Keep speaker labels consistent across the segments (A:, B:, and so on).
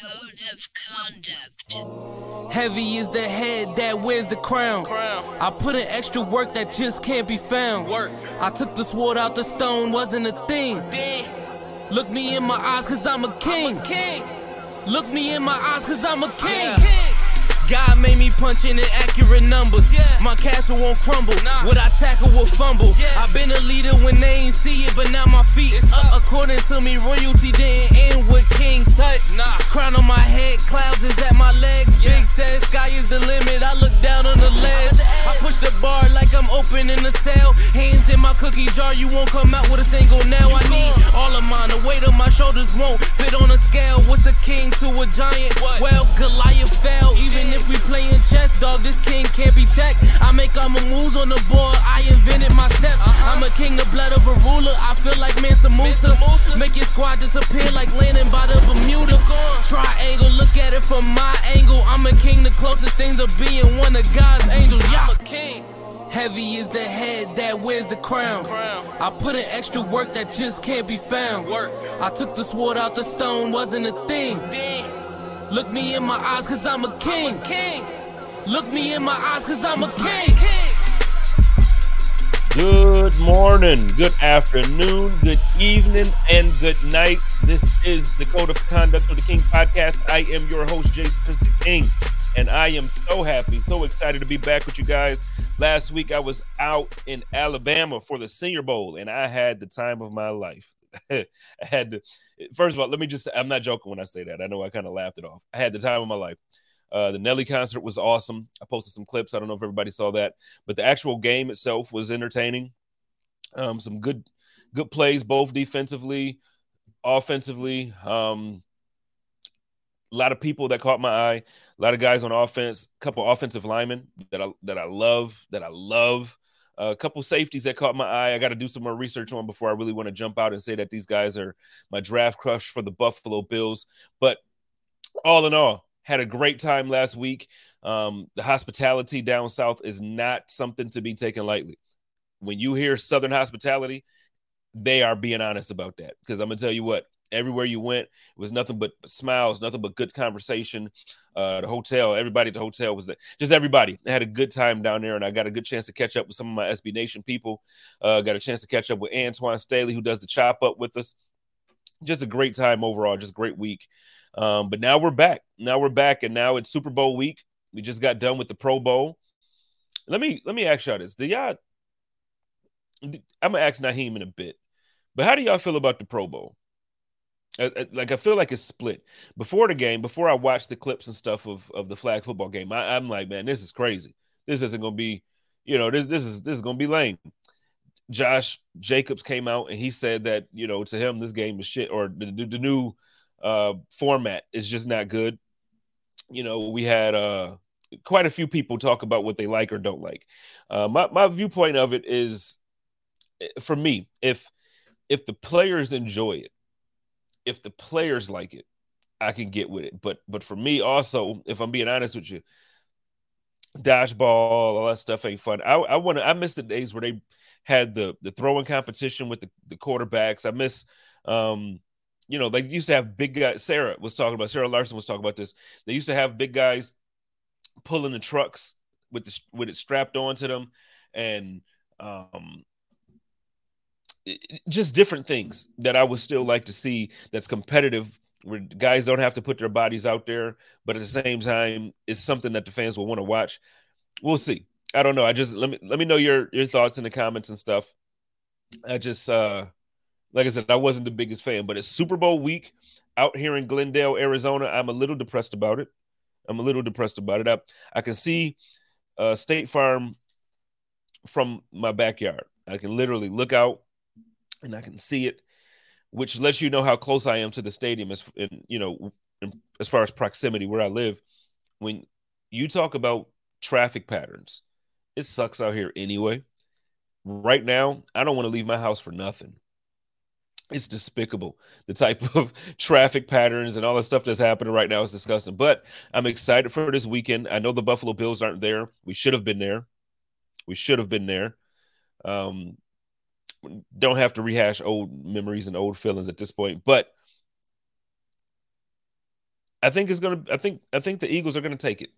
A: Code of conduct.
B: Heavy is the head that wears the crown.
C: Crown.
B: I put in extra work that just can't be found.
C: Work.
B: I took the sword out the stone, wasn't a thing.
C: Ding.
B: Look me in my eyes, cause I'm a king.
C: King.
B: Look me in my eyes, cause I'm a king.
C: Yeah. King.
B: God made me punch in accurate numbers.
C: Yeah.
B: My castle won't crumble.
C: Nah.
B: What I tackle will fumble.
C: Yeah.
B: I've been a leader when they ain't see it, but now my feet
C: It's
B: up.
C: up.
B: According to me, royalty didn't end with King Tut.
C: Nah.
B: Crown on my head, clouds is at my legs. Big said sky is the limit. I look down on the ledge. I push the bar like I'm opening a cell. Hands in my cookie jar, you won't come out with a single nail. I need all of mine. The weight of my shoulders won't fit on a scale. What's a king to a giant?
C: What?
B: Well, Goliath fell. Even if we playing chess, dog, this king can't be checked. I make all my moves on the board. I invented my steps.
C: Uh-huh.
B: I'm a king, the blood of a ruler. I feel like Mansa Musa.
C: Mansa Musa.
B: Make your squad disappear like landing by the Bermuda. Triangle, look at it from my angle. I'm a king, the closest thing to being one of God's angels. Yeah.
C: I'm a king.
B: Heavy is the head that wears the crown.
C: Crown.
B: I put in extra work that just can't be found.
C: Work.
B: I took the sword out the stone, wasn't a thing. Look me in my eyes, cause I'm a king.
C: King.
B: Look me in my eyes, cause I'm a king.
C: King.
D: Good morning, good afternoon, good evening, and good night. This is the Code of Conduct of the King podcast. I am your host, Jason Princeton King, and I am so happy, so excited to be back with you guys. Last week, I was out in Alabama for the Senior Bowl, and I had the time of my life. I had to, first of all, let me just, I'm not joking when I say that. I know I kind of laughed it off. I had the time of my life. Uh, the Nelly concert was awesome. I posted some clips. I don't know if everybody saw that, but the actual game itself was entertaining. Um, some good, good plays, both defensively, offensively. Um, a lot of people that caught my eye. A lot of guys on offense. A couple offensive linemen that I that I love. That I love. a couple safeties that caught my eye. I got to do some more research on before I really want to jump out and say that these guys are my draft crush for the Buffalo Bills. But all in all, had a great time last week. Um, the hospitality down south is not something to be taken lightly. When you hear Southern hospitality, they are being honest about that. Because I'm gonna tell you what, everywhere you went, it was nothing but smiles, nothing but good conversation. Uh, the hotel, everybody at the hotel was. Just everybody I had a good time down there, and I got a good chance to catch up with some of my SB Nation people. Uh, got a chance to catch up with Antoine Staley, who does the chop up with us. Just a great time overall, just great week. Um, but now we're back. Now we're back, and now it's Super Bowl week. We just got done with the Pro Bowl. Let me let me ask y'all this: Do y'all? I'm gonna ask Nyheim in a bit, but how do y'all feel about the Pro Bowl? Uh, uh, Like I feel like it's split. Before the game, before I watched the clips and stuff of, of the flag football game, I, I'm like, man, this is crazy. This isn't gonna be, you know, this this is this is gonna be lame. Josh Jacobs came out and he said that you know to him this game is shit or the, the, the new uh, format is just not good. You know, we had uh, quite a few people talk about what they like or don't like. Uh, my my viewpoint of it is, for me, if if the players enjoy it, if the players like it, I can get with it. But but for me, also, if I'm being honest with you, dodgeball, all that stuff ain't fun. I I want to. I miss the days where they had the the throwing competition with the, the quarterbacks. I miss um you know, they used to have big guys. Sarah was talking about Sarah Larson was talking about this. They used to have big guys pulling the trucks with the with it strapped onto them, and um, just different things that I would still like to see. That's competitive, where guys don't have to put their bodies out there, but at the same time, it's something that the fans will want to watch. We'll see. I don't know. I just let me let me know your your thoughts in the comments and stuff. I just uh like I said, I wasn't the biggest fan, but it's Super Bowl week out here in Glendale, Arizona. I'm a little depressed about it. I'm a little depressed about it. I, I can see uh, State Farm from my backyard. I can literally look out and I can see it, which lets you know how close I am to the stadium as you know, in, as far as proximity where I live. When you talk about traffic patterns, it sucks out here anyway. Right now, I don't want to leave my house for nothing it's despicable the type of traffic patterns and all the stuff that's happening right now is disgusting but i'm excited for this weekend i know the buffalo bills aren't there we should have been there we should have been there um don't have to rehash old memories and old feelings at this point but I think it's gonna. I think. I think the Eagles are gonna take it.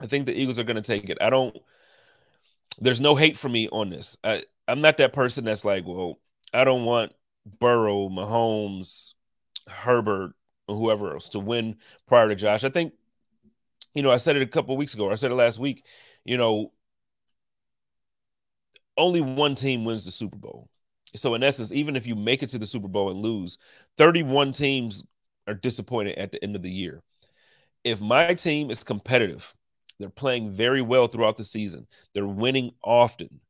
D: I think the Eagles are gonna take it. I don't. There's no hate for me on this. I, I'm not that person that's like, well, I don't want Burrow, Mahomes, Herbert, or whoever else to win prior to Josh. I think, you know, I said it a couple weeks ago. I said it last week. You know, only one team wins the Super Bowl. So in essence, even if you make it to the Super Bowl and lose, 31 teams are disappointed at the end of the year. If my team is competitive, they're playing very well throughout the season, they're winning often.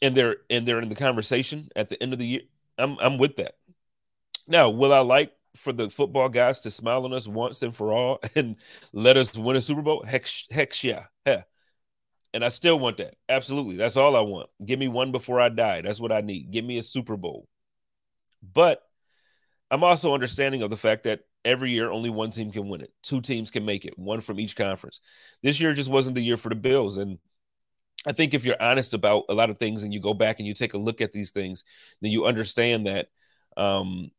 D: And they're and they're in the conversation at the end of the year. I'm I'm with that. Now, will I like for the football guys to smile on us once and for all and let us win a Super Bowl? Heck, heck yeah. And I still want that. Absolutely. That's all I want. Give me one before I die. That's what I need. Give me a Super Bowl. But I'm also understanding of the fact that every year only one team can win it. Two teams can make it, one from each conference. This year just wasn't the year for the Bills. And I think if you're honest about a lot of things and you go back and you take a look at these things, then you understand that um,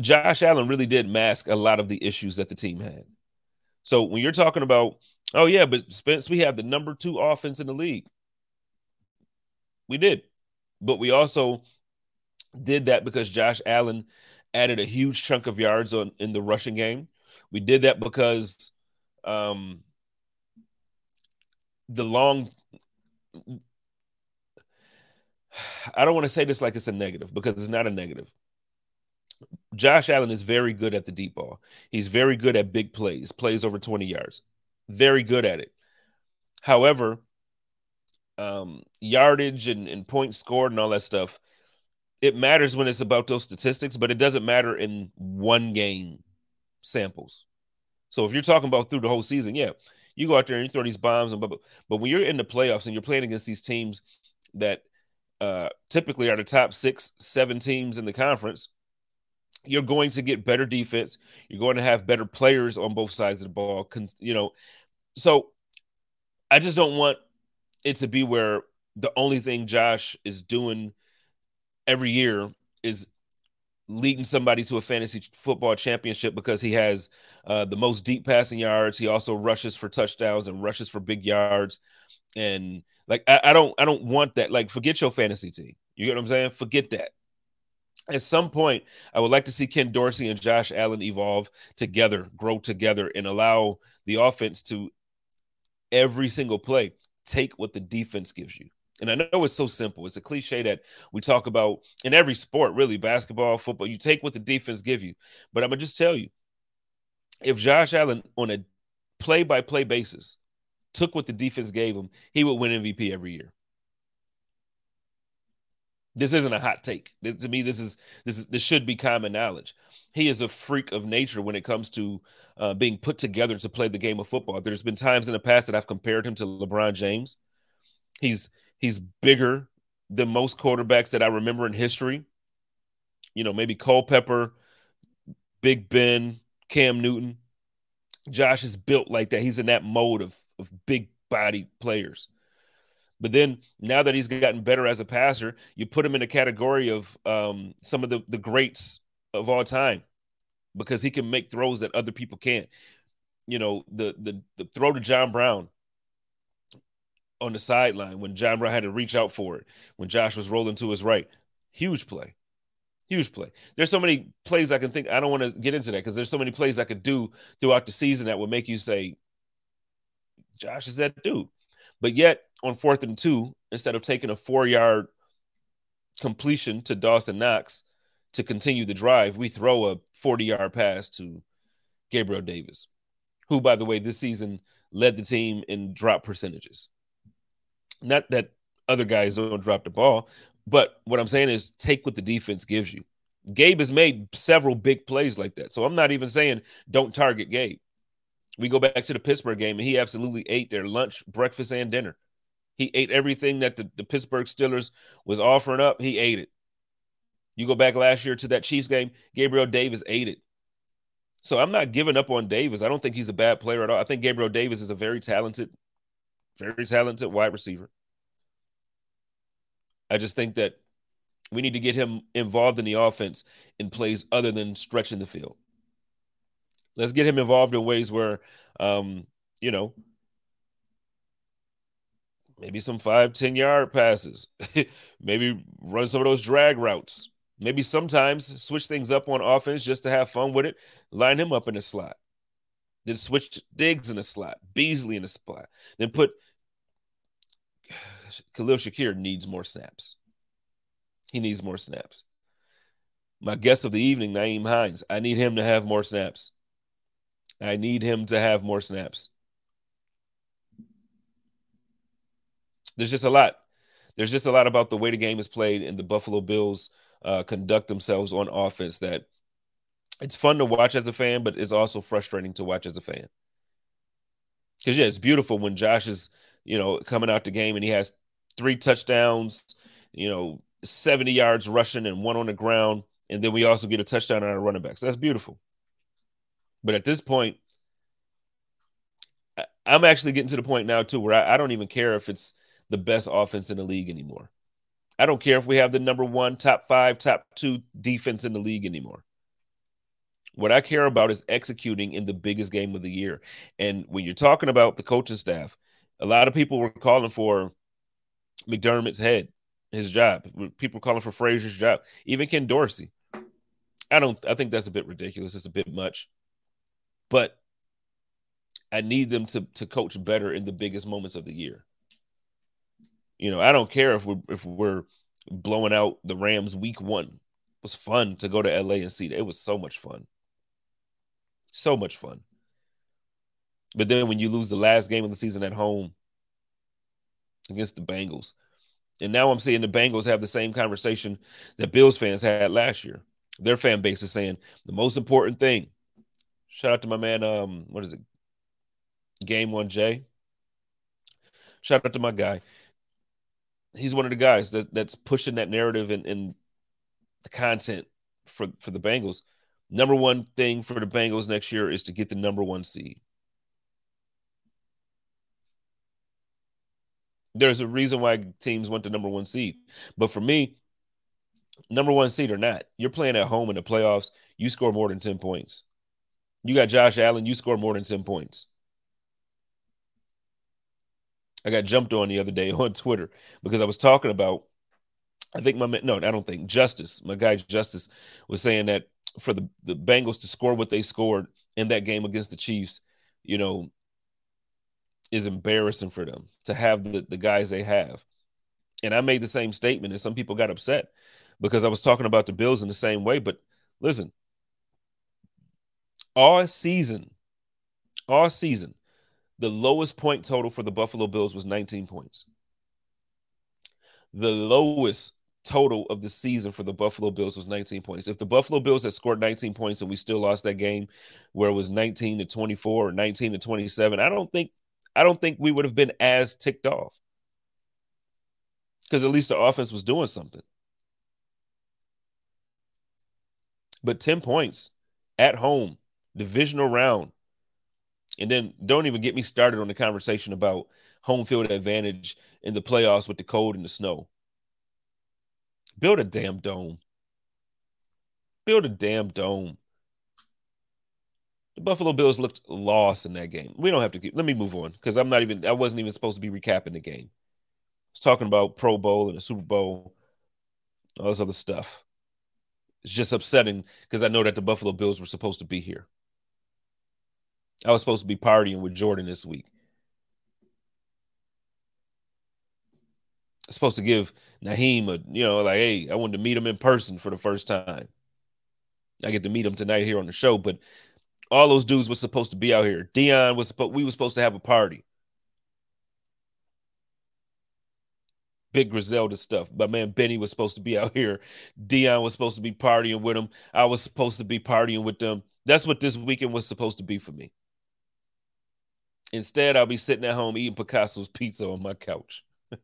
D: Josh Allen really did mask a lot of the issues that the team had. So when you're talking about, oh yeah, but Spence, we have the number two offense in the league. We did, but we also did that because Josh Allen added a huge chunk of yards on in the rushing game. We did that because um, the long I don't want to say this like it's a negative because it's not a negative. Josh Allen is very good at the deep ball. He's very good at big plays, plays over 20 yards. Very good at it. However, um, yardage and, and points scored and all that stuff, it matters when it's about those statistics, but it doesn't matter in one game samples. So if you're talking about through the whole season, yeah, you go out there and you throw these bombs and but but when you're in the playoffs and you're playing against these teams that uh, typically are the top six, seven teams in the conference, you're going to get better defense. You're going to have better players on both sides of the ball. You know, so I just don't want it to be where the only thing Josh is doing every year is leading somebody to a fantasy football championship because he has uh, the most deep passing yards. He also rushes for touchdowns and rushes for big yards. And like I, I don't I don't want that. Like forget your fantasy team. You get what I'm saying? Forget that. At some point, I would like to see Ken Dorsey and Josh Allen evolve together, grow together, and allow the offense to every single play take what the defense gives you. And I know it's so simple. It's a cliche that we talk about in every sport, really basketball, football. You take what the defense give you. But I'm going to just tell you if Josh Allen, on a play by play basis, took what the defense gave him, he would win MVP every year. This isn't a hot take. This, to me, this is this is this should be common knowledge. He is a freak of nature when it comes to uh, being put together to play the game of football. There's been times in the past that I've compared him to LeBron James. He's he's bigger than most quarterbacks that I remember in history. You know, maybe Culpepper, Big Ben, Cam Newton. Josh is built like that. He's in that mode of of big body players. But then now that he's gotten better as a passer, you put him in a category of um, some of the, the greats of all time because he can make throws that other people can't. You know, the the the throw to John Brown on the sideline when John Brown had to reach out for it when Josh was rolling to his right. Huge play. Huge play. There's so many plays I can think. I don't want to get into that because there's so many plays I could do throughout the season that would make you say, Josh is that dude. But yet, on fourth and two, instead of taking a four yard completion to Dawson Knox to continue the drive, we throw a 40 yard pass to Gabriel Davis, who, by the way, this season led the team in drop percentages. Not that other guys don't drop the ball, but what I'm saying is take what the defense gives you. Gabe has made several big plays like that. So I'm not even saying don't target Gabe. We go back to the Pittsburgh game, and he absolutely ate their lunch, breakfast, and dinner. He ate everything that the, the Pittsburgh Steelers was offering up. He ate it. You go back last year to that Chiefs game, Gabriel Davis ate it. So I'm not giving up on Davis. I don't think he's a bad player at all. I think Gabriel Davis is a very talented, very talented wide receiver. I just think that We need to get him involved in the offense in plays other than stretching the field. Let's get him involved in ways where, um, you know, maybe some five, 10 yard passes, maybe run some of those drag routes, maybe sometimes switch things up on offense just to have fun with it, line him up in the slot. Then switch Diggs in the slot, Beasley in the slot. Then put Khalil Shakir needs more snaps. He needs more snaps. My guest of the evening, Nyheim Hines, I need him to have more snaps. I need him to have more snaps. There's just a lot. There's just a lot about the way the game is played and the Buffalo Bills uh, conduct themselves on offense that it's fun to watch as a fan, but it's also frustrating to watch as a fan. Because yeah, it's beautiful when Josh is, you know, coming out the game and he has three touchdowns, you know, 70 yards rushing and one on the ground. And then we also get a touchdown on our running backs. That's beautiful. But at this point, I'm actually getting to the point now too where I, I, don't even care if it's the best offense in the league anymore. I don't care if we have the number one, top five, top two defense in the league anymore. What I care about is executing in the biggest game of the year. And when you're talking about the coaching staff, a lot of people were calling for McDermott's head, his job. People calling for Frazier's job, even Ken Dorsey. I don't. I think that's a bit ridiculous. It's a bit much, but I need them to to coach better in the biggest moments of the year. You know, I don't care if we're if we're blowing out the Rams week one. It was fun to go to LA and see. It was so much fun. So much fun. But then when you lose the last game of the season at home against the Bengals, and now I'm seeing the Bengals have the same conversation that Bills fans had last year. Their fan base is saying the most important thing. Shout out to my man, um, what is it? Game One J. Shout out to my guy. He's one of the guys that, that's pushing that narrative and, and the content for, for the Bengals. Number one thing for the Bengals next year is to get the number one seed. There's a reason why teams want the number one seed. But for me, number one seed or not, you're playing at home in the playoffs. You score more than 10 points. You got Josh Allen, you score more than 10 points. I got jumped on the other day on Twitter because I was talking about, I think my, no, I don't think, Justice, my guy Justice was saying that for the, the Bengals to score what they scored in that game against the Chiefs, you know, is embarrassing for them to have the, the guys they have. And I made the same statement, and some people got upset because I was talking about the Bills in the same way. But listen, all season, all season, the lowest point total for the Buffalo Bills was 19 points. The lowest total of the season for the Buffalo Bills was 19 points. If the Buffalo Bills had scored 19 points and we still lost that game where it was 19 to 24 or 19 to 27, I don't think I don't think we would have been as ticked off. Because at least the offense was doing something. But 10 points at home, divisional round. And then don't even get me started on the conversation about home field advantage in the playoffs with the cold and the snow. Build a damn dome. Build a damn dome. The Buffalo Bills looked lost in that game. We don't have to keep. Let me move on because I'm not even. I wasn't even supposed to be recapping the game. I was talking about Pro Bowl and the Super Bowl, all this other stuff. It's just upsetting because I know that the Buffalo Bills were supposed to be here. I was supposed to be partying with Jordan this week. I was supposed to give Nyheim a, you know, like, hey, I wanted to meet him in person for the first time. I get to meet him tonight here on the show, but all those dudes were supposed to be out here. Dion was supposed we were supposed to have a party. Big Griselda stuff. My man Benny was supposed to be out here. Dion was supposed to be partying with him. I was supposed to be partying with them. That's what this weekend was supposed to be for me. Instead, I'll be sitting at home eating Picasso's pizza on my couch.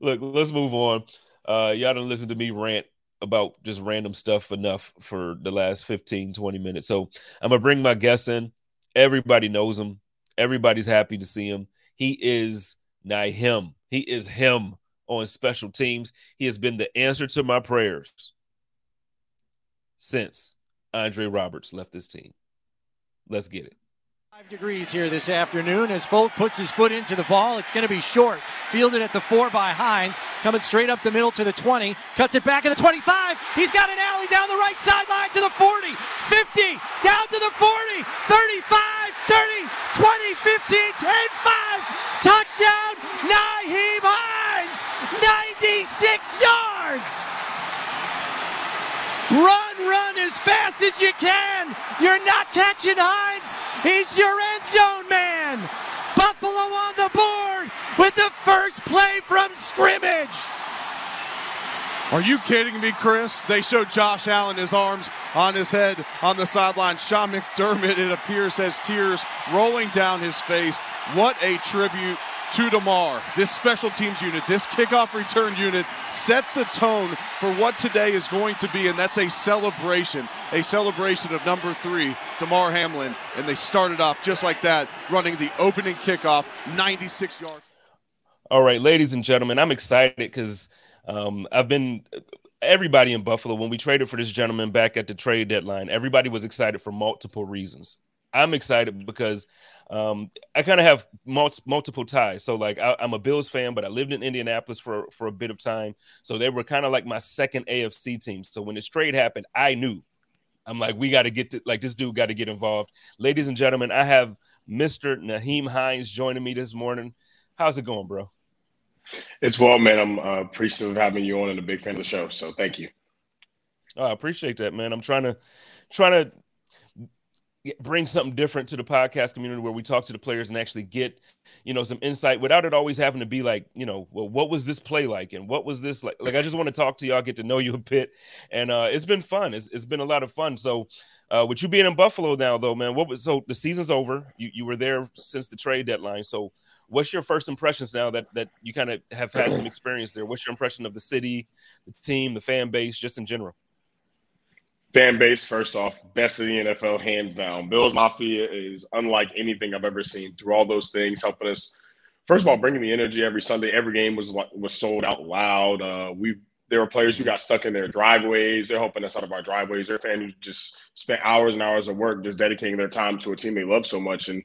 D: Look, let's move on. Uh, y'all don't listen to me rant about just random stuff enough for the last 15, 20 minutes. So I'm gonna bring my guests in. Everybody knows him. Everybody's happy to see him. He is Nyheim. He is him on special teams. He has been the answer to my prayers since Andre Roberts left this team. Let's get it.
C: Degrees here this afternoon as Folk puts his foot into the ball. It's going to be short. Fielded at the four by Hines. Coming straight up the middle to the 20. Cuts it back at the 25. He's got an alley down the right sideline to the 40. 50. Down to the 40. 35. 30. 20. 15. 10. 5. Touchdown. Nyheim Hines. 96 yards. Run, run as fast as you can. You're not catching Hines. He's your end zone man. Buffalo on the board with the first play from scrimmage.
E: Are you kidding me, Chris? They showed Josh Allen his arms on his head on the sideline. Sean McDermott, it appears, has tears rolling down his face. What a tribute to Damar. This special teams unit, this kickoff return unit set the tone for what today is going to be, and that's a celebration, a celebration of number three, Damar Hamlin. And they started off just like that, running the opening kickoff, 96 yards.
D: All right, ladies and gentlemen, I'm excited because um, I've been everybody in Buffalo when we traded for this gentleman back at the trade deadline. Everybody was excited for multiple reasons. I'm excited because um, I kind of have multi- multiple ties. So like I, am a Bills fan, but I lived in Indianapolis for for a bit of time. So they were kind of like my second AFC team. So when this trade happened, I knew. I'm like, we got to get to like this dude got to get involved. Ladies and gentlemen, I have Mr. Nyheim Hines joining me this morning. How's it going, bro?
F: It's well, man. I'm uh, appreciative of having you on and a big fan of the show. So thank you.
D: Oh, I appreciate that, man. I'm trying to trying to bring something different to the podcast community where we talk to the players and actually get you know some insight without it always having to be like you know well what was this play like and what was this like? Like i just want to talk to y'all get to know you a bit and uh it's been fun. It's, it's been a lot of fun. So uh with you being in buffalo now though man what was so the season's over. You, you were there since the trade deadline. So what's your first impressions now that that you kind of have had some experience there? What's your impression of the city the team the fan base just in general
F: fan base, first off, best of the NFL, hands down. Bills Mafia is unlike anything I've ever seen. Through all those things, helping us. First of all, bringing the energy every Sunday. Every game was was sold out loud. Uh, we there were players who got stuck in their driveways. They're helping us out of our driveways. They're fans who just spent hours and hours of work just dedicating their time to a team they love so much. And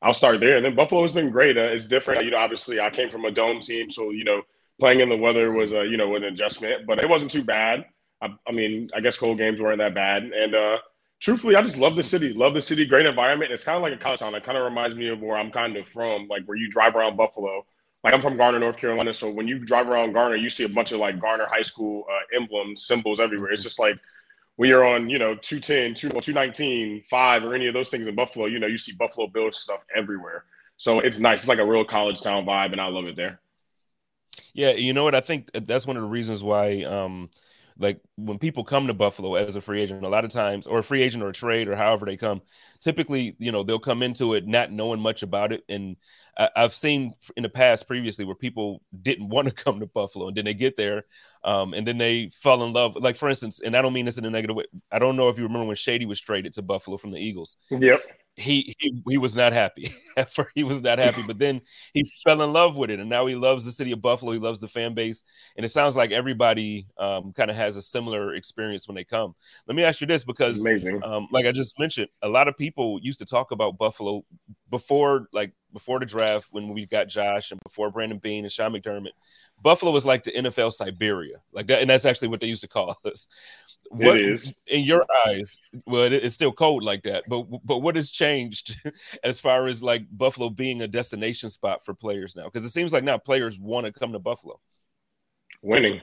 F: I'll start there. And then Buffalo has been great. Uh, it's different. You know, obviously I came from a dome team, so you know playing in the weather was a you know an adjustment, but it wasn't too bad. I, I mean, I guess cold games weren't that bad. And uh, truthfully, I just love the city. Love the city. Great environment. It's kind of like a college town. It kind of reminds me of where I'm kind of from, like where you drive around Buffalo. Like I'm from Garner, North Carolina. So when you drive around Garner, you see a bunch of like Garner High School uh, emblems, symbols everywhere. It's just like when you're on, you know, 210, 219, 5, or any of those things in Buffalo, you know, you see Buffalo Bills stuff everywhere. So it's nice. It's like a real college town vibe, and I love it there.
D: Yeah, you know what? I think that's one of the reasons why um, – like when people come to Buffalo as a free agent, a lot of times, or a free agent or a trade or however they come, typically, you know, they'll come into it not knowing much about it. And I, have seen in the past previously where people didn't want to come to Buffalo and then they get there um, and then they fall in love. Like, for instance, and I don't mean this in a negative way. I don't know if you remember when Shady was traded to Buffalo from the Eagles.
F: Yep
D: he he, he was not happy. he was not happy, but then he fell in love with it, and now he loves the city of Buffalo. He loves the fan base, and it sounds like everybody um, kind of has a similar experience when they come. Let me ask you this, because um, like I just mentioned, a lot of people used to talk about Buffalo before, like before the draft when we got Josh and before Brandon Beane and Sean McDermott. Buffalo was like the NFL Siberia, like that, and that's actually what they used to call us what in your eyes well it's still cold like that but but what has changed as far as like buffalo being a destination spot for players now? Because it seems like now players want to come to buffalo.
F: Winning.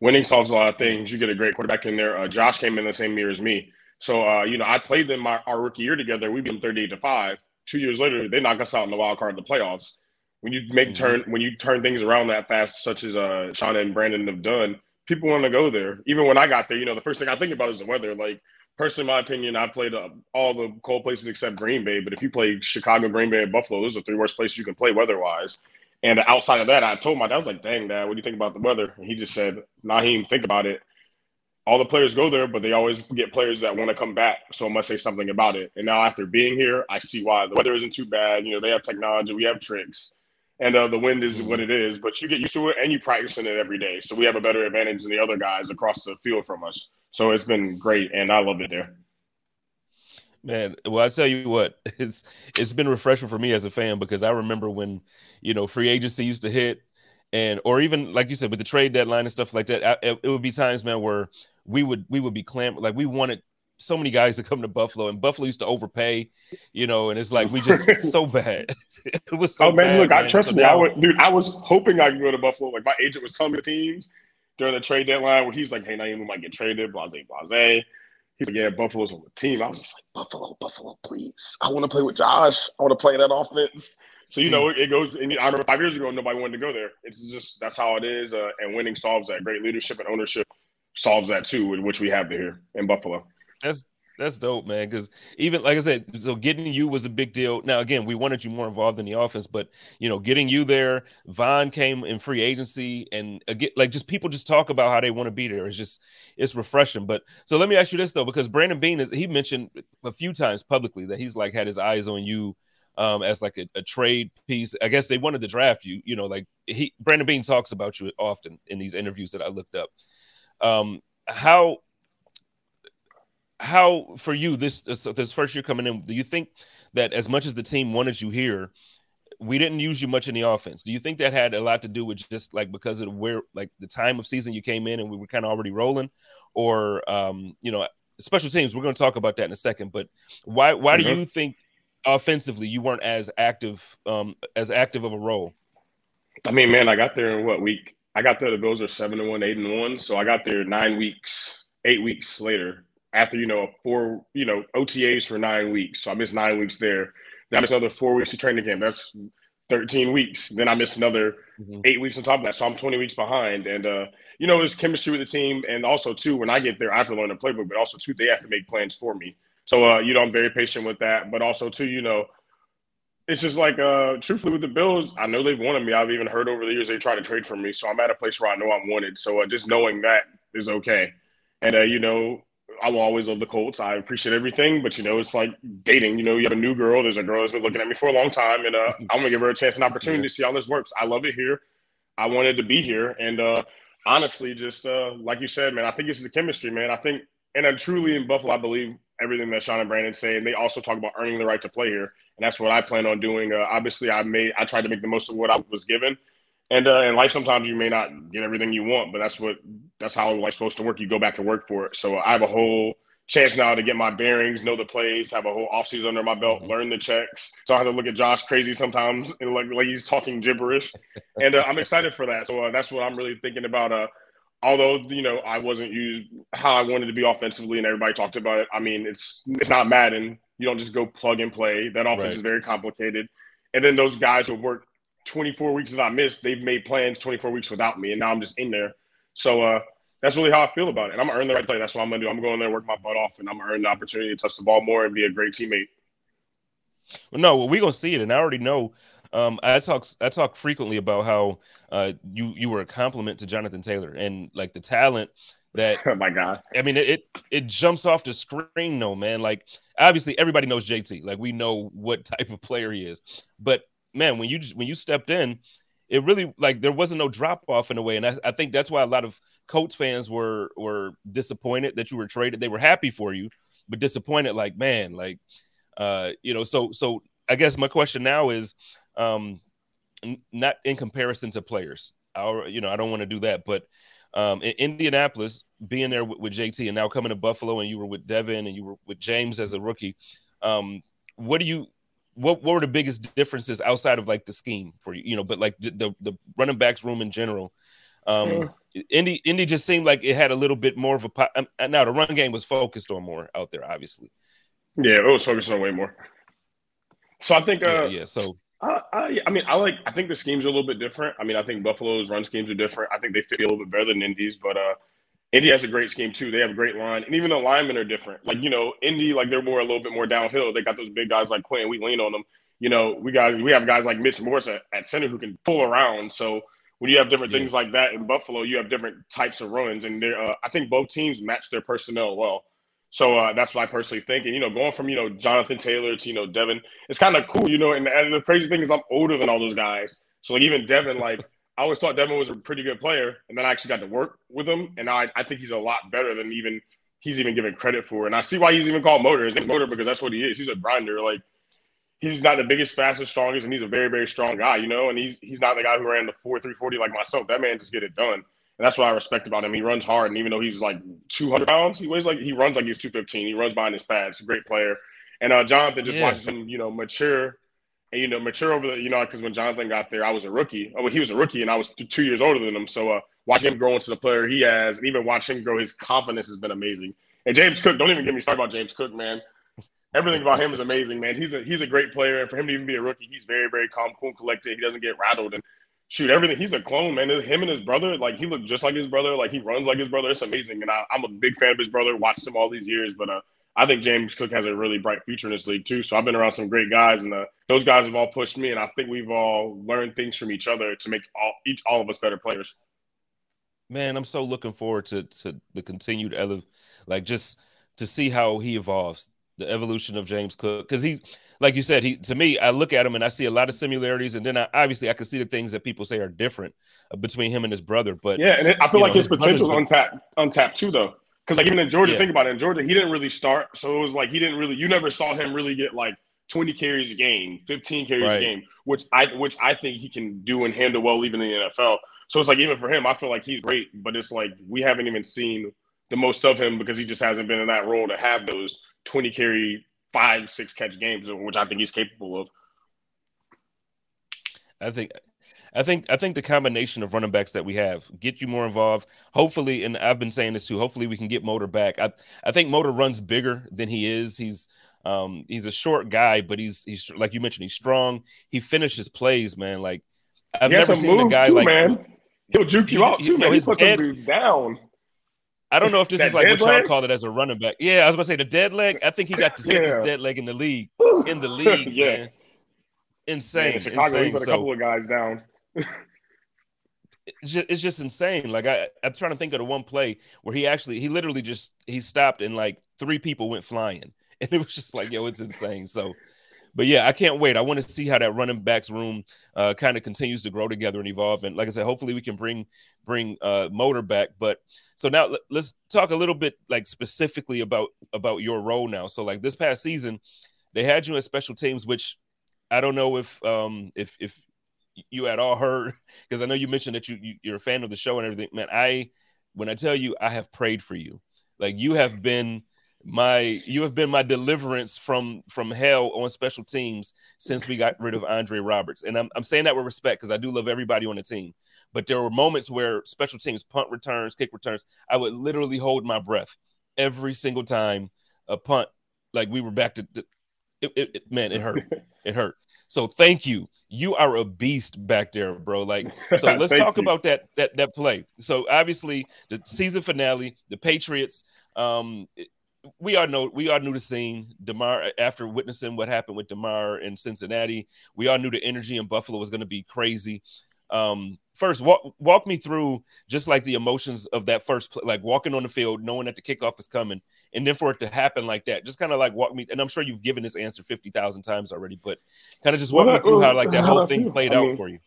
F: Winning solves a lot of things. You get a great quarterback in there. Uh, josh came in the same year as me. So uh, you know i played them my, our rookie year together. We beat them 38 to 5 two years later they knock us out in the wild card of the playoffs. When you make mm-hmm. turn when you turn things around that fast such as uh, sean and brandon have done people want to go there. Even when I got there, you know, the first thing I think about is the weather. Like, personally, my opinion, I played uh, all the cold places except Green Bay. But if you play Chicago, Green Bay, and Buffalo, those are three worst places you can play weather-wise. And outside of that, I told my dad, I was like, dang, dad, what do you think about the weather? And he just said, Nyheim, think about it. All the players go there, but they always get players that want to come back. So I must say something about it. And now after being here, I see why the weather isn't too bad. You know, they have technology, we have tricks and uh, the wind is what it is. But you get used to it, and you practice in it every day. So we have a better advantage than the other guys across the field from us. So it's been great, and I love it there.
D: Man, well, I tell you what, it's it's been refreshing for me as a fan because I remember when you know free agency used to hit, and or even like you said with the trade deadline and stuff like that. I, it, it would be times, man, where we would we would be clamp like we wanted so many guys to come to Buffalo, and Buffalo used to overpay, you know, and it's like we just so bad. it was so.
F: Oh man,
D: bad,
F: look,
D: man.
F: I trust
D: So
F: me. I would, dude. I was hoping I could go to Buffalo. Like my agent was telling me the teams during the trade deadline where he's like, "Hey, Nyheim, we might get traded." Blase, blase. He's like, "Yeah, Buffalo's on the team." I was just like, "Buffalo, Buffalo, please! I want to play with Josh. I want to play that offense." So you know, it, it goes. And I remember five years ago, nobody wanted to go there. It's just that's how it is, uh, and winning solves that. Great leadership and ownership solves that too, which we have here in Buffalo.
D: That's that's dope, man. Because even like I said, so getting you was a big deal. Now again, we wanted you more involved in the offense, but you know, getting you there, Von came in free agency, and again, like just people just talk about how they want to be there. It's just it's refreshing. But so let me ask you this though, because Brandon Beane is he mentioned a few times publicly that he's like had his eyes on you um as like a, a trade piece. I guess they wanted to draft you. You know, like he Brandon Beane talks about you often in these interviews that I looked up. Um, how how for you this this first year coming in do you think that as much as the team wanted you here we didn't use you much in the offense do you think that had a lot to do with just like because of where like the time of season you came in and we were kind of already rolling or um you know special teams we're going to talk about that in a second but why why do
F: Mhm.
D: you think offensively you weren't as active um as active of a role
F: I mean, man, I got there in what week? I got there. The Bills are seven and one, eight and one. So I got there nine weeks, eight weeks later. After you know four, you know OTAs for nine weeks. So I missed nine weeks there. Then I missed another four weeks of training camp. That's thirteen weeks. Then I missed another
D: Mhm.
F: eight weeks on top of that. So I'm twenty weeks behind. And uh, you know, there's chemistry with the team, and also too, when I get there, I have to learn the playbook. But also too, they have to make plans for me. So uh, you know, I'm very patient with that. But also too, you know it's just like uh truthfully with the Bills, I know they've wanted me. I've even heard over the years they try to trade for me. So I'm at a place where I know I'm wanted. So uh, just knowing that is okay. And uh, you know, I will always love the Colts. I appreciate everything, but you know, it's like dating. You know, you have a new girl. There's a girl that's been looking at me for a long time, and uh, I'm gonna give her a chance and opportunity to see how this works. I love it here. I wanted to be here, and uh, honestly, just uh, like you said, man, I think it's the chemistry, man. I think, and I'm truly in Buffalo, I believe everything that Sean and Brandon say, and they also talk about earning the right to play here, and that's what I plan on doing. Uh, obviously, I made, I tried to make the most of what I was given, and uh, in life, sometimes you may not get everything you want, but that's what, that's how life's supposed to work. You go back and work for it. So I have a whole chance now to get my bearings, know the plays, have a whole offseason under my belt, learn the checks. So I have to look at Josh crazy sometimes, and like, like he's talking gibberish, and uh, I'm excited for that. So uh, that's what I'm really thinking about. Uh, although you know I wasn't used how I wanted to be offensively, and everybody talked about it. I mean, it's it's not Madden. You don't just go plug and play. That offense
D: Right.
F: is very complicated. And then those guys who worked 24 weeks that I missed, they've made plans 24 weeks without me, and now I'm just in there. So uh, that's really how I feel about it. And I'm gonna earn the right play. That's what I'm gonna do. I'm going there, work my butt off, and I'm gonna earn the opportunity to touch the ball more and be a great teammate.
D: Well, no, we're gonna see it, and I already know. Um, I talk I talk frequently about how uh, you you were a compliment to Jonathan Taylor and like the talent that
F: oh my God.
D: I mean it, it it jumps off the screen, no man. Like obviously everybody knows JT, like we know what type of player he is, but man, when you just when you stepped in, it really like there wasn't no drop off in a way, and I, I think that's why a lot of Colts fans were were disappointed that you were traded. They were happy for you, but disappointed, like man, like uh, you know. So so I guess my question now is, um, n- not in comparison to players. I, you know, I don't want to do that, but um, in Indianapolis, being there with, with JT, and now coming to Buffalo, and you were with Devin, and you were with James as a rookie. Um, what do you? What, what were the biggest differences outside of like the scheme for you? You know, but like the the, the running backs room in general. Um, Indy Indy just seemed like it had a little bit more of a. um, Now the run game was focused on more out there, obviously.
F: Yeah, it was focused on way more. So I think, uh,
D: Yeah, yeah. So
F: I, I, I mean, I like. I think the schemes are a little bit different. I mean, I think Buffalo's run schemes are different. I think they fit a little bit better than Indy's, but uh, Indy has a great scheme too. They have a great line, and even the linemen are different. Like you know, Indy, like they're more a little bit more downhill. They got those big guys like Quinn. We lean on them. You know, we guys we have guys like Mitch Morse at, at center who can pull around. So when you have different
D: Yeah.
F: things like that in Buffalo, you have different types of runs, and they're. Uh, I think both teams match their personnel well. So uh, that's what I personally think. And you know, going from you know Jonathan Taylor to you know Devin, it's kind of cool. You know, and, and the crazy thing is I'm older than all those guys. So like even Devin, like I always thought Devin was a pretty good player, and then I actually got to work with him, and I, I think he's a lot better than even he's even given credit for. And I see why he's even called Motor. His name Motor because that's what he is. He's a grinder. Like he's not the biggest, fastest, strongest, and he's a very, very strong guy, you know. And he's he's not the guy who ran the four three forty like myself. That man just get it done. And that's what I respect about him. He runs hard, and even though he's like 200 pounds, he weighs like he runs like he's 215. He runs behind his pads. He's a great player. And uh, Jonathan just yeah. watches him, you know, mature and you know mature over the, you know, because when Jonathan got there, I was a rookie. Oh, well, he was a rookie, and I was two years older than him. So uh, watching him grow into the player he has, and even watching him grow, his confidence has been amazing. And James Cook, don't even get me started about James Cook, man. Everything about him is amazing, man. He's a he's a great player, and for him to even be a rookie, he's very very calm, cool, collected. He doesn't get rattled, and shoot everything. He's a clone, man. Him and his brother, like he looked just like his brother. Like he runs like his brother. It's amazing, and I, am a big fan of his brother. Watched him all these years, but uh, I think James Cook has a really bright future in this league too. So I've been around some great guys, and uh, those guys have all pushed me, and I think we've all learned things from each other to make all each all of us better players.
D: Man, I'm so looking forward to to the continued ele- like just to see how he evolves, the evolution of James Cook, because he like you said, he to me, I look at him and I see a lot of similarities, and then I, obviously I can see the things that people say are different uh, between him and his brother. But
F: yeah, and it, I feel like know, his, his potential is untapped, untapped too, though. Because like even in Georgia, yeah. think about it. In Georgia, he didn't really start, so it was like he didn't really. You never saw him really get like 20 carries a game, 15 carries right. a game, which I which I think he can do and handle well even in the NFL. So it's like even for him, I feel like he's great, but it's like we haven't even seen the most of him because he just hasn't been in that role to have those 20 carry five, six catch games, which I think he's capable of.
D: I think I think I think the combination of running backs that we have get you more involved. Hopefully, and I've been saying this too. Hopefully, we can get Motor back. I I think Motor runs bigger than he is. He's um he's a short guy, but he's he's like you mentioned, he's strong. He finishes plays, man. Like I've never seen a guy
F: too,
D: like
F: man. He'll juke you out too, man. He puts dead, down.
D: I don't know if this is like what y'all call it as a running back. Yeah, I was about to say the dead leg. I think he got the sickest yeah. dead leg in the league. In the league, yes. man. Insane.
F: in Chicago,
D: insane.
F: he put a couple of guys down.
D: It's, just, insane. Like I, I'm trying to think of the one play where he actually, he literally just he stopped and like three people went flying, and it was just like, yo, it's insane. So but yeah, I can't wait. I want to see how that running backs room uh, kind of continues to grow together and evolve. And like I said, hopefully we can bring bring uh, motor back. But so now let, let's talk a little bit like specifically about about your role now. So like this past season, they had you in special teams, which I don't know if um if if you at all heard because I know you mentioned that you, you you're a fan of the show and everything. Man, I when I tell you I have prayed for you, like you have been my you have been my deliverance from from hell on special teams since we got rid of Andre Roberts. And I'm, I'm saying that with respect because I do love everybody on the team. But there were moments where special teams punt returns, kick returns, I would literally hold my breath every single time a punt like we were back to, to it, it, it, man, it hurt. it hurt. So thank you. You are a beast back there, bro. Like, so let's talk you. about that that that play. So obviously the season finale, the Patriots. Um, we all know we all knew the scene. Damar after witnessing what happened with Damar in Cincinnati, we all knew the energy in Buffalo was going to be crazy. Um, first, walk walk me through just like the emotions of that first, play, like walking on the field, knowing that the kickoff is coming, and then for it to happen like that. Just kind of like walk me, and I'm sure you've given this answer fifty thousand times already, but kind of just walk well, me through how like that whole thing played I out
F: mean,
D: for you.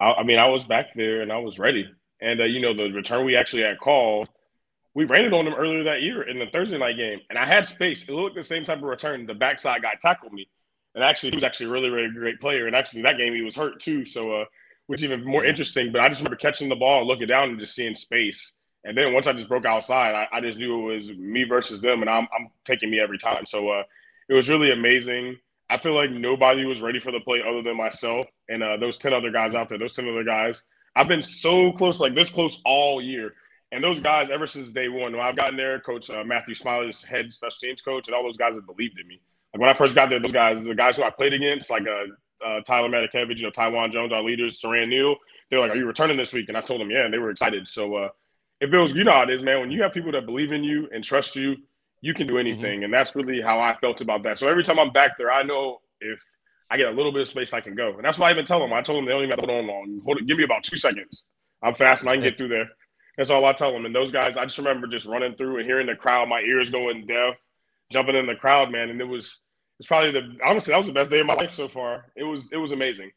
F: I, I, mean, I was back there and I was ready, and uh, you know the return we actually had called we ran it on them earlier that year in the Thursday night game, and I had space. It looked the same type of return. The backside guy tackled me, and actually he was actually a really, really great player. And actually that game he was hurt too, so uh, which even more interesting. But I just remember catching the ball and looking down and just seeing space. And then once I just broke outside, I, I just knew it was me versus them, and I'm, I'm taking me every time. So uh, it was really amazing. I feel like nobody was ready for the play other than myself and uh, those ten other guys out there. Those ten other guys. I've been so close, like this close all year. And those guys, ever since day one, when I've gotten there, Coach uh, Matthew Smiley's head special teams coach, and all those guys have believed in me. Like when I first got there, those guys, the guys who I played against, like uh, uh, Tyler Matakevich, you know, Taiwan Jones, our leaders, Siran Neal, they were like, "Are you returning this week?" And I told them, "Yeah," and they were excited. So uh, if it was, you know how it is, man. When you have people that believe in you and trust you, you can do anything, mm-hmm. and that's really how I felt about that. So every time I'm back there, I know if I get a little bit of space, I can go, and that's why I even tell them. I told them they don't even have to hold on long. Hold it, give me about two seconds. I'm fast and I can get through there. That's all I tell them. And those guys, I just remember just running through and hearing the crowd, my ears going deaf, jumping in the crowd, man. And it was it's probably the honestly that was the best day of my life so far. It was it was amazing.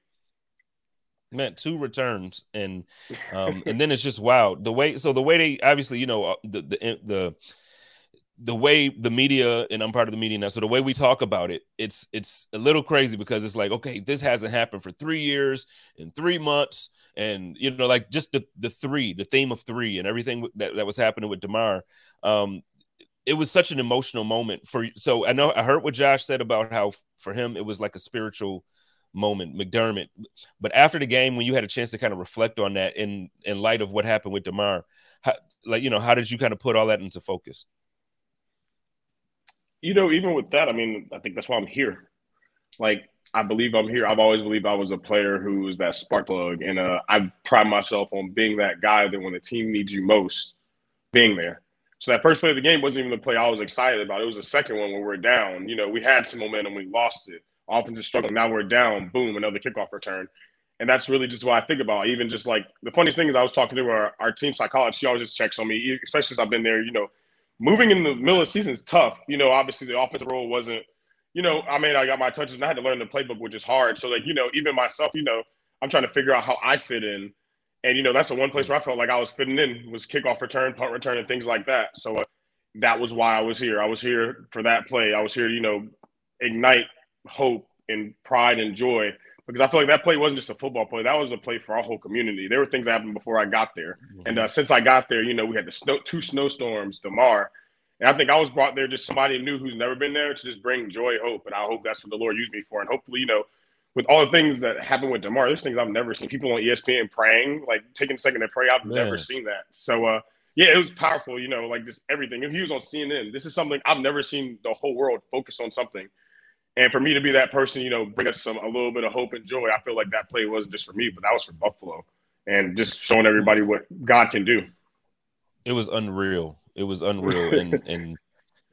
D: Man, two returns and um and then it's just wild the way so the way they obviously you know uh, the the the the way the media and I'm part of the media now, so the way we talk about it, it's it's a little crazy because it's like, okay, this hasn't happened for three years in three months, and you know, like just the the three, the theme of three, and everything that, that was happening with Damar, Um, it was such an emotional moment for. So I know I heard what Josh said about how for him it was like a spiritual moment, McDermott. But after the game, when you had a chance to kind of reflect on that in in light of what happened with Damar, how, like you know, how did you kind of put all that into focus?
F: you know, even with that, I mean, I think that's why I'm here. Like, I believe I'm here. I've always believed I was a player who was that spark plug, and uh, I pride myself on being that guy that when the team needs you most, being there. So that first play of the game wasn't even the play I was excited about. It was the second one when we're down. You know, we had some momentum, we lost it. Offensive struggle. Now we're down. Boom, another kickoff return. And that's really just what I think about. Even just like the funniest thing is, I was talking to our, our team psychologist. She always just checks on me, especially since I've been there. You know, moving in the middle of the season is tough. You know, obviously the offensive role wasn't, you know, I mean, I got my touches and I had to learn the playbook, which is hard. So, like, you know, even myself, you know, I'm trying to figure out how I fit in. And, you know, that's the one place where I felt like I was fitting in was kickoff return, punt return, and things like that. So uh, that was why I was here. I was here for that play. I was here to, you know, ignite hope and pride and joy because I feel like that play wasn't just a football play. That was a play for our whole community. There were things that happened before I got there. Mm-hmm. And uh, since I got there, you know, we had the snow, two snowstorms, Damar. And I think I was brought there just somebody new who's never been there to just bring joy, hope. And I hope that's what the Lord used me for. And hopefully, you know, with all the things that happened with Damar, there's things I've never seen. People on ESPN praying, like taking a second to pray. I've Man. never seen that. So, uh, yeah, it was powerful, you know, like just everything. If he was on CNN, this is something I've never seen the whole world focus on something and for me to be that person, you know, bring us some a little bit of hope and joy, I feel like that play wasn't just for me, but that was for Buffalo, and just showing everybody what God can do.
D: It was unreal. It was unreal, and and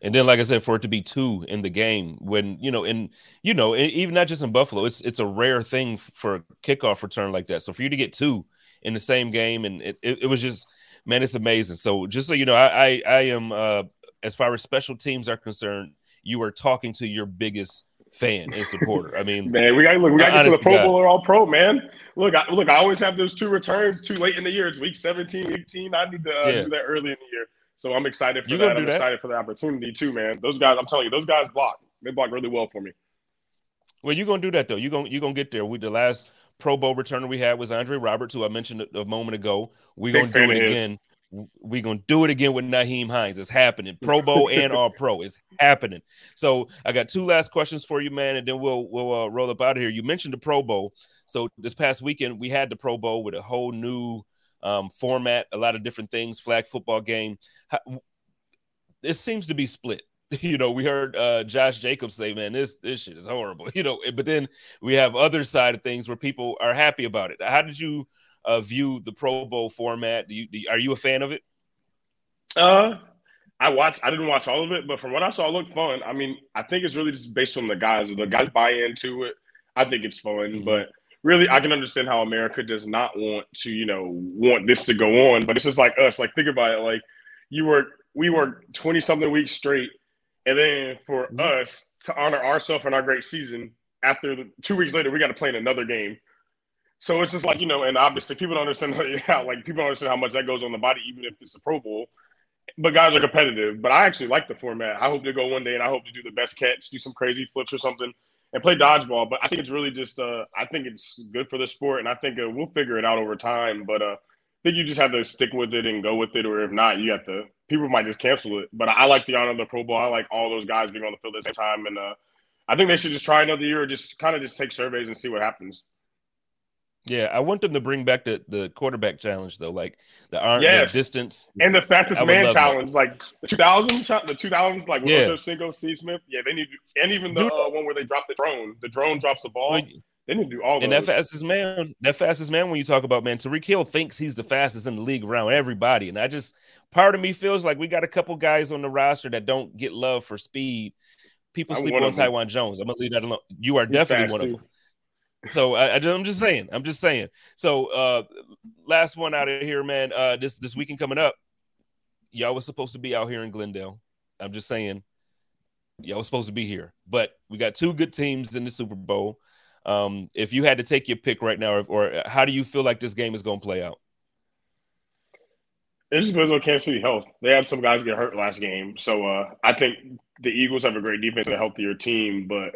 D: and then, like I said, for it to be two in the game, when you know, and you know, even not just in Buffalo, it's it's a rare thing for a kickoff return like that. So for you to get two in the same game, and it, it, it was just, man, it's amazing. So just so you know, I I, I am uh, as far as special teams are concerned, you are talking to your biggest fan and supporter. I mean,
F: man, we got look, we got to get to the Pro Bowl or All Pro, man. Look, I, look, I always have those two returns too late in the year. It's week 17, 18. I need to uh, yeah. do that early in the year. So I'm excited for you that. I'm that? excited for the opportunity too, man. Those guys, I'm telling you, those guys block. They block really well for me.
D: Well, you're gonna do that though. You're gonna you're gonna get there. We the last Pro Bowl returner we had was Andre Roberts, who I mentioned a, moment ago. We're gonna do it again we're gonna do it again with Nyheim Hines. It's happening. Pro Bowl and All Pro. It's happening. So I got two last questions for you, man, and then we'll we'll uh, roll up out of here. You mentioned the Pro Bowl. So this past weekend we had the Pro Bowl with a whole new um, format, a lot of different things, flag football game. How, it seems to be split. You know, we heard uh, Josh Jacobs say, "Man, this this shit is horrible." You know, but then we have other side of things where people are happy about it. How did you uh, view the Pro Bowl format? Do you, do, are you a fan of it?
F: Uh, I watched. I didn't watch all of it, but from what I saw, it looked fun. I mean, I think it's really just based on the guys. The guys buy into it, I think it's fun. Mm-hmm. But really, I can understand how America does not want to, you know, want this to go on. But it's just like us. Like think about it. Like you were, we were twenty something weeks straight, and then for mm-hmm. us to honor ourselves and our great season, after the, two weeks later, we got to play in another game. So it's just like you know, and obviously people don't understand how like people don't understand how much that goes on the body, even if it's a Pro Bowl. But guys are competitive. But I actually like the format. I hope to go one day, and I hope to do the best catch, do some crazy flips or something, and play dodgeball. But I think it's really just uh, I think it's good for the sport, and I think uh, we'll figure it out over time. But uh, I think you just have to stick with it and go with it, or if not, you have to. People might just cancel it. But I like the honor of the Pro Bowl. I like all those guys being on the field at the same time, and uh, I think they should just try another year, or just kind of just take surveys and see what happens.
D: Yeah, I want them to bring back the, the quarterback challenge though, like the arm yes. the distance
F: and the fastest man challenge, that. like the two thousand, the two thousands, like yeah. Ocho Cinco, C. Smith. Yeah, they need, to, and even the uh, one where they drop the drone. The drone drops the ball. they need to do all.
D: And those. that fastest man, that fastest man. When you talk about man, Tyreek Hill thinks he's the fastest in the league around everybody, and I just part of me feels like we got a couple guys on the roster that don't get love for speed. People sleep on Taiwan Jones. I'm gonna leave that alone. You are he's definitely one too. of them. So I, am just saying. I'm just saying. So uh, last one out of here, man. Uh, this this weekend coming up, y'all was supposed to be out here in Glendale. I'm just saying, y'all was supposed to be here, but we got two good teams in the Super Bowl. Um, if you had to take your pick right now, or, or how do you feel like this game is going to play out?
F: It just depends on Kansas City health. They had some guys get hurt last game, so uh, I think the Eagles have a great defense and a healthier team. But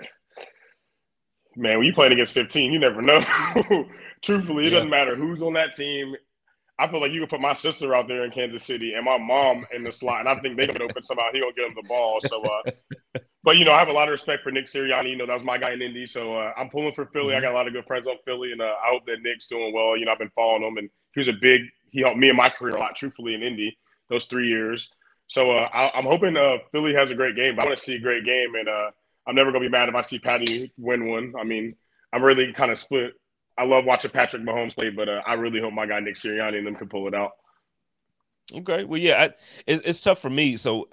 F: man, when you playing against 15, you never know. Truthfully, it yeah. doesn't matter who's on that team. I feel like you could put my sister out there in Kansas City and my mom in the slot, and I think they can open somehow. He'll get him the ball. So, uh, but you know, I have a lot of respect for Nick Sirianni. You know, that was my guy in Indy, so uh, I'm pulling for Philly. I mm-hmm. got a lot of good friends on Philly, and uh, I hope that Nick's doing well. You know, I've been following him, and he was a big. He helped me in my career a lot, truthfully, in Indy those three years. So uh, I, am hoping uh, Philly has a great game. But I want to see a great game, and uh, I'm never gonna be mad if I see Patty win one. I mean, I'm really kind of split. I love watching Patrick Mahomes play, but uh, I really hope my guy Nick Sirianni and them can pull it out.
D: Okay, well, yeah, I, it's, it's tough for me. So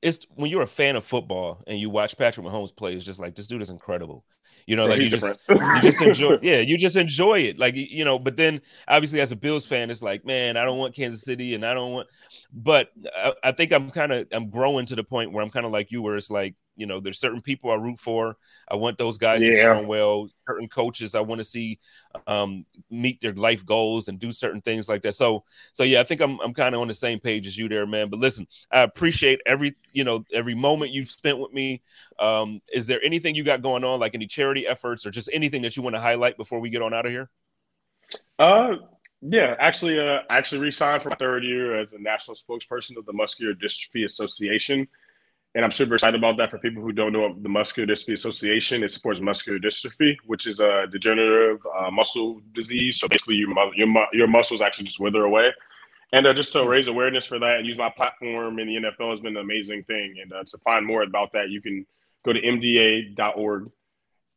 D: it's when you're a fan of football and you watch Patrick Mahomes play, it's just like this dude is incredible. You know, yeah, like you just you just enjoy, yeah, you just enjoy it. Like you know, but then obviously as a Bills fan, it's like, man, I don't want Kansas City, and I don't want. But I, I think I'm kind of I'm growing to the point where I'm kind of like you, where it's like you know, there's certain people I root for. I want those guys yeah. to perform well. Certain coaches I want to see um, meet their life goals and do certain things like that. So, so yeah, I think I'm I'm kind of on the same page as you there, man. But listen, I appreciate every you know every moment you've spent with me. Um, is there anything you got going on, like any charity efforts or just anything that you want to highlight before we get on out of here?
F: Uh, yeah, actually, uh, I actually resigned for my third year as a national spokesperson of the Muscular Dystrophy Association. And I'm super excited about that for people who don't know the Muscular Dystrophy Association. It supports muscular dystrophy, which is a degenerative uh, muscle disease. So basically, your, your, your muscles actually just wither away. And uh, just to raise awareness for that and use my platform in the NFL has been an amazing thing. And uh, to find more about that, you can go to mda.org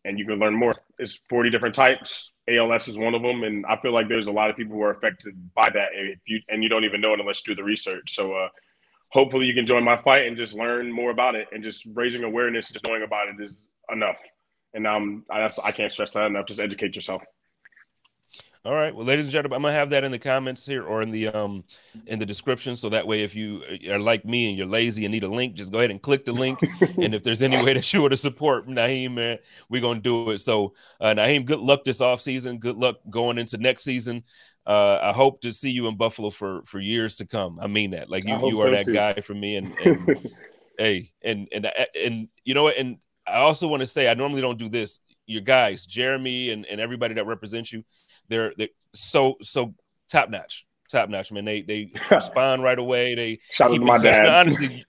F: and you can learn more. It's 40 different types. ALS is one of them. And I feel like there's a lot of people who are affected by that. If you, and you don't even know it unless you do the research. So, uh, hopefully you can join my fight and just learn more about it and just raising awareness just knowing about it is enough and um I, I can't stress that enough just educate yourself
D: all right well ladies and gentlemen i'm gonna have that in the comments here or in the um in the description so that way if you are like me and you're lazy and need a link just go ahead and click the link and if there's any way that you want to support Nyheim man we're gonna do it so uh Nyheim good luck this off season good luck going into next season uh, I hope to see you in Buffalo for for years to come. I mean that. Like you, you are so that too. guy for me. And, and hey, and and uh, and you know what? And I also want to say I normally don't do this. Your guys, Jeremy and, and everybody that represents you, they're they're so so top notch, top notch, man. They they respond right away. They
F: shout out to my dad. honestly,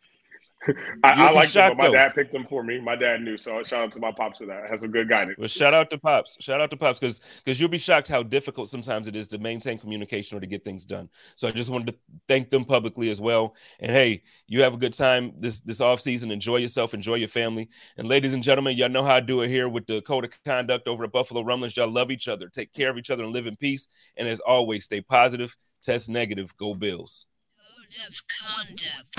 F: I, I like them, but my dad picked them for me. My dad knew, so shout out to my pops for that. Has some good guidance.
D: Well, shout out to pops. Shout out to pops because because you'll be shocked how difficult sometimes it is to maintain communication or to get things done. So I just wanted to thank them publicly as well. And hey, you have a good time this this off season. Enjoy yourself. Enjoy your family. And ladies and gentlemen, y'all know how I do it here with the code of conduct over at Buffalo Rumblings. Y'all love each other, take care of each other, and live in peace. And as always, stay positive, test negative, go Bills. Of conduct.